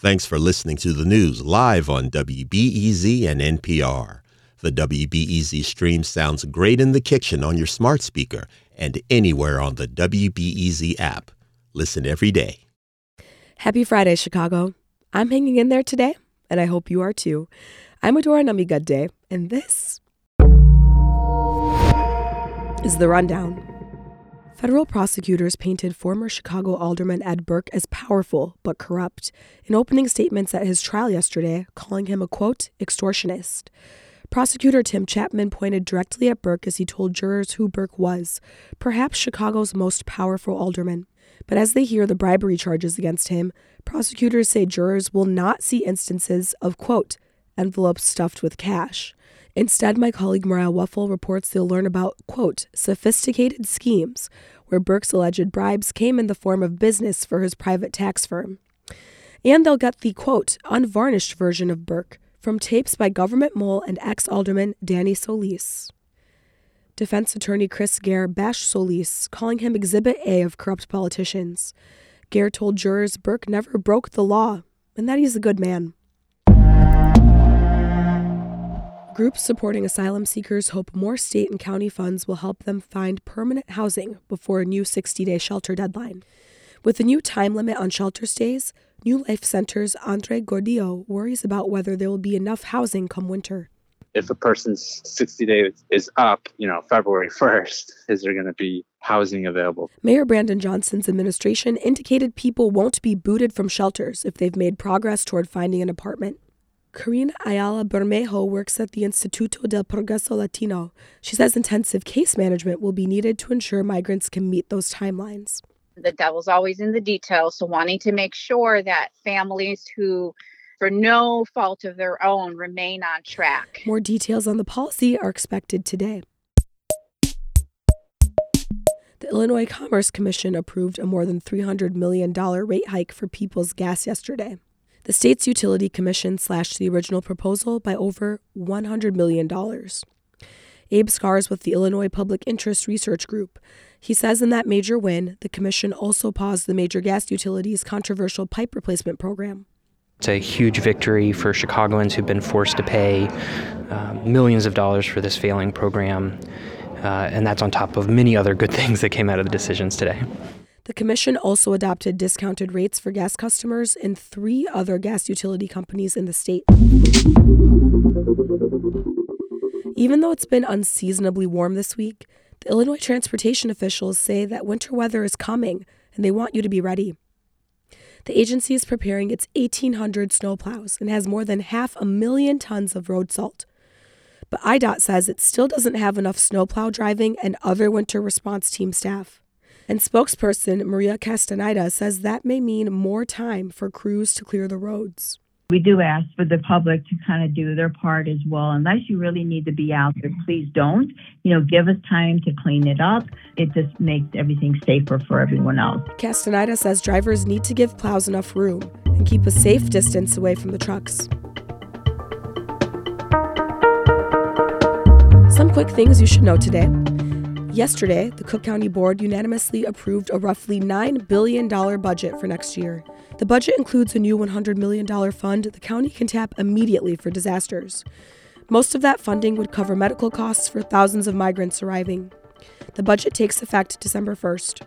Thanks for listening to the news live on WBEZ and NPR. The WBEZ stream sounds great in the kitchen on your smart speaker and anywhere on the WBEZ app. Listen every day. Happy Friday, Chicago. I'm hanging in there today, and I hope you are too. I'm Adora Namigadde, and this is The Rundown. Federal prosecutors painted former Chicago Alderman Ed Burke as powerful but corrupt in opening statements at his trial yesterday, calling him a quote, extortionist. Prosecutor Tim Chapman pointed directly at Burke as he told jurors who Burke was, perhaps Chicago's most powerful alderman. But as they hear the bribery charges against him, prosecutors say jurors will not see instances of, quote, envelopes stuffed with cash. Instead, my colleague Mariah Woelfel reports they'll learn about, quote, sophisticated schemes, where Burke's alleged bribes came in the form of business for his private tax firm. And they'll get the, quote, unvarnished version of Burke from tapes by government mole and ex alderman Danny Solis. Defense attorney Chris Gair bashed Solis, calling him Exhibit A of corrupt politicians. Gair told jurors Burke never broke the law and that he's a good man. Groups supporting asylum seekers hope more state and county funds will help them find permanent housing before a new 60 day shelter deadline. With the new time limit on shelter stays, New Life Center's Andre Gordillo worries about whether there will be enough housing come winter. If a person's 60 days is up, you know, February 1st, is there going to be housing available? Mayor Brandon Johnson's administration indicated people won't be booted from shelters if they've made progress toward finding an apartment. Karina Ayala Bermejo works at the Instituto del Progreso Latino. She says intensive case management will be needed to ensure migrants can meet those timelines. The devil's always in the details, so wanting to make sure that families who for no fault of their own remain on track. More details on the policy are expected today. The Illinois Commerce Commission approved a more than $300 million rate hike for Peoples Gas yesterday. The state's utility commission slashed the original proposal by over $100 million. Abe Scarr's with the Illinois Public Interest Research Group. He says in that major win, the commission also paused the major gas utilities' controversial pipe replacement program. It's a huge victory for Chicagoans who've been forced to pay uh, millions of dollars for this failing program, uh, and that's on top of many other good things that came out of the decisions today. The Commission also adopted discounted rates for gas customers in three other gas utility companies in the state. Even though it's been unseasonably warm this week, the Illinois transportation officials say that winter weather is coming and they want you to be ready. The agency is preparing its 1,800 snowplows and has more than half a million tons of road salt. But IDOT says it still doesn't have enough snowplow driving and other winter response team staff. And spokesperson Maria Castaneda says that may mean more time for crews to clear the roads. We do ask for the public to kind of do their part as well. Unless you really need to be out there, please don't. You know, give us time to clean it up. It just makes everything safer for everyone else. Castaneda says drivers need to give plows enough room and keep a safe distance away from the trucks. Some quick things you should know today. Yesterday, the Cook County Board unanimously approved a roughly $9 billion budget for next year. The budget includes a new $100 million fund the county can tap immediately for disasters. Most of that funding would cover medical costs for thousands of migrants arriving. The budget takes effect December 1st.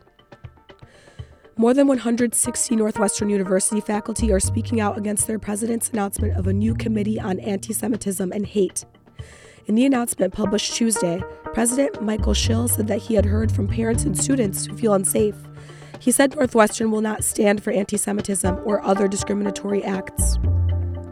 More than 160 Northwestern University faculty are speaking out against their president's announcement of a new committee on anti Semitism and hate. In the announcement published Tuesday, President Michael Schill said that he had heard from parents and students who feel unsafe. He said Northwestern will not stand for anti Semitism or other discriminatory acts.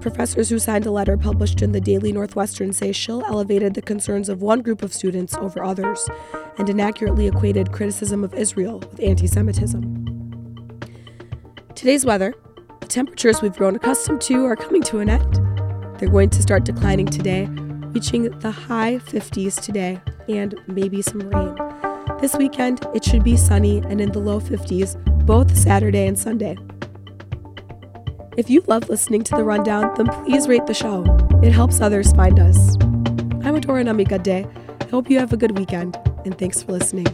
Professors who signed a letter published in the Daily Northwestern say Schill elevated the concerns of one group of students over others and inaccurately equated criticism of Israel with anti Semitism. Today's weather the temperatures we've grown accustomed to are coming to an end. They're going to start declining today, reaching the high 50s today and maybe some rain. This weekend, it should be sunny and in the low 50s both Saturday and Sunday. If you love listening to the rundown, then please rate the show. It helps others find us. I'm Adora Namigadde. I hope you have a good weekend, and thanks for listening.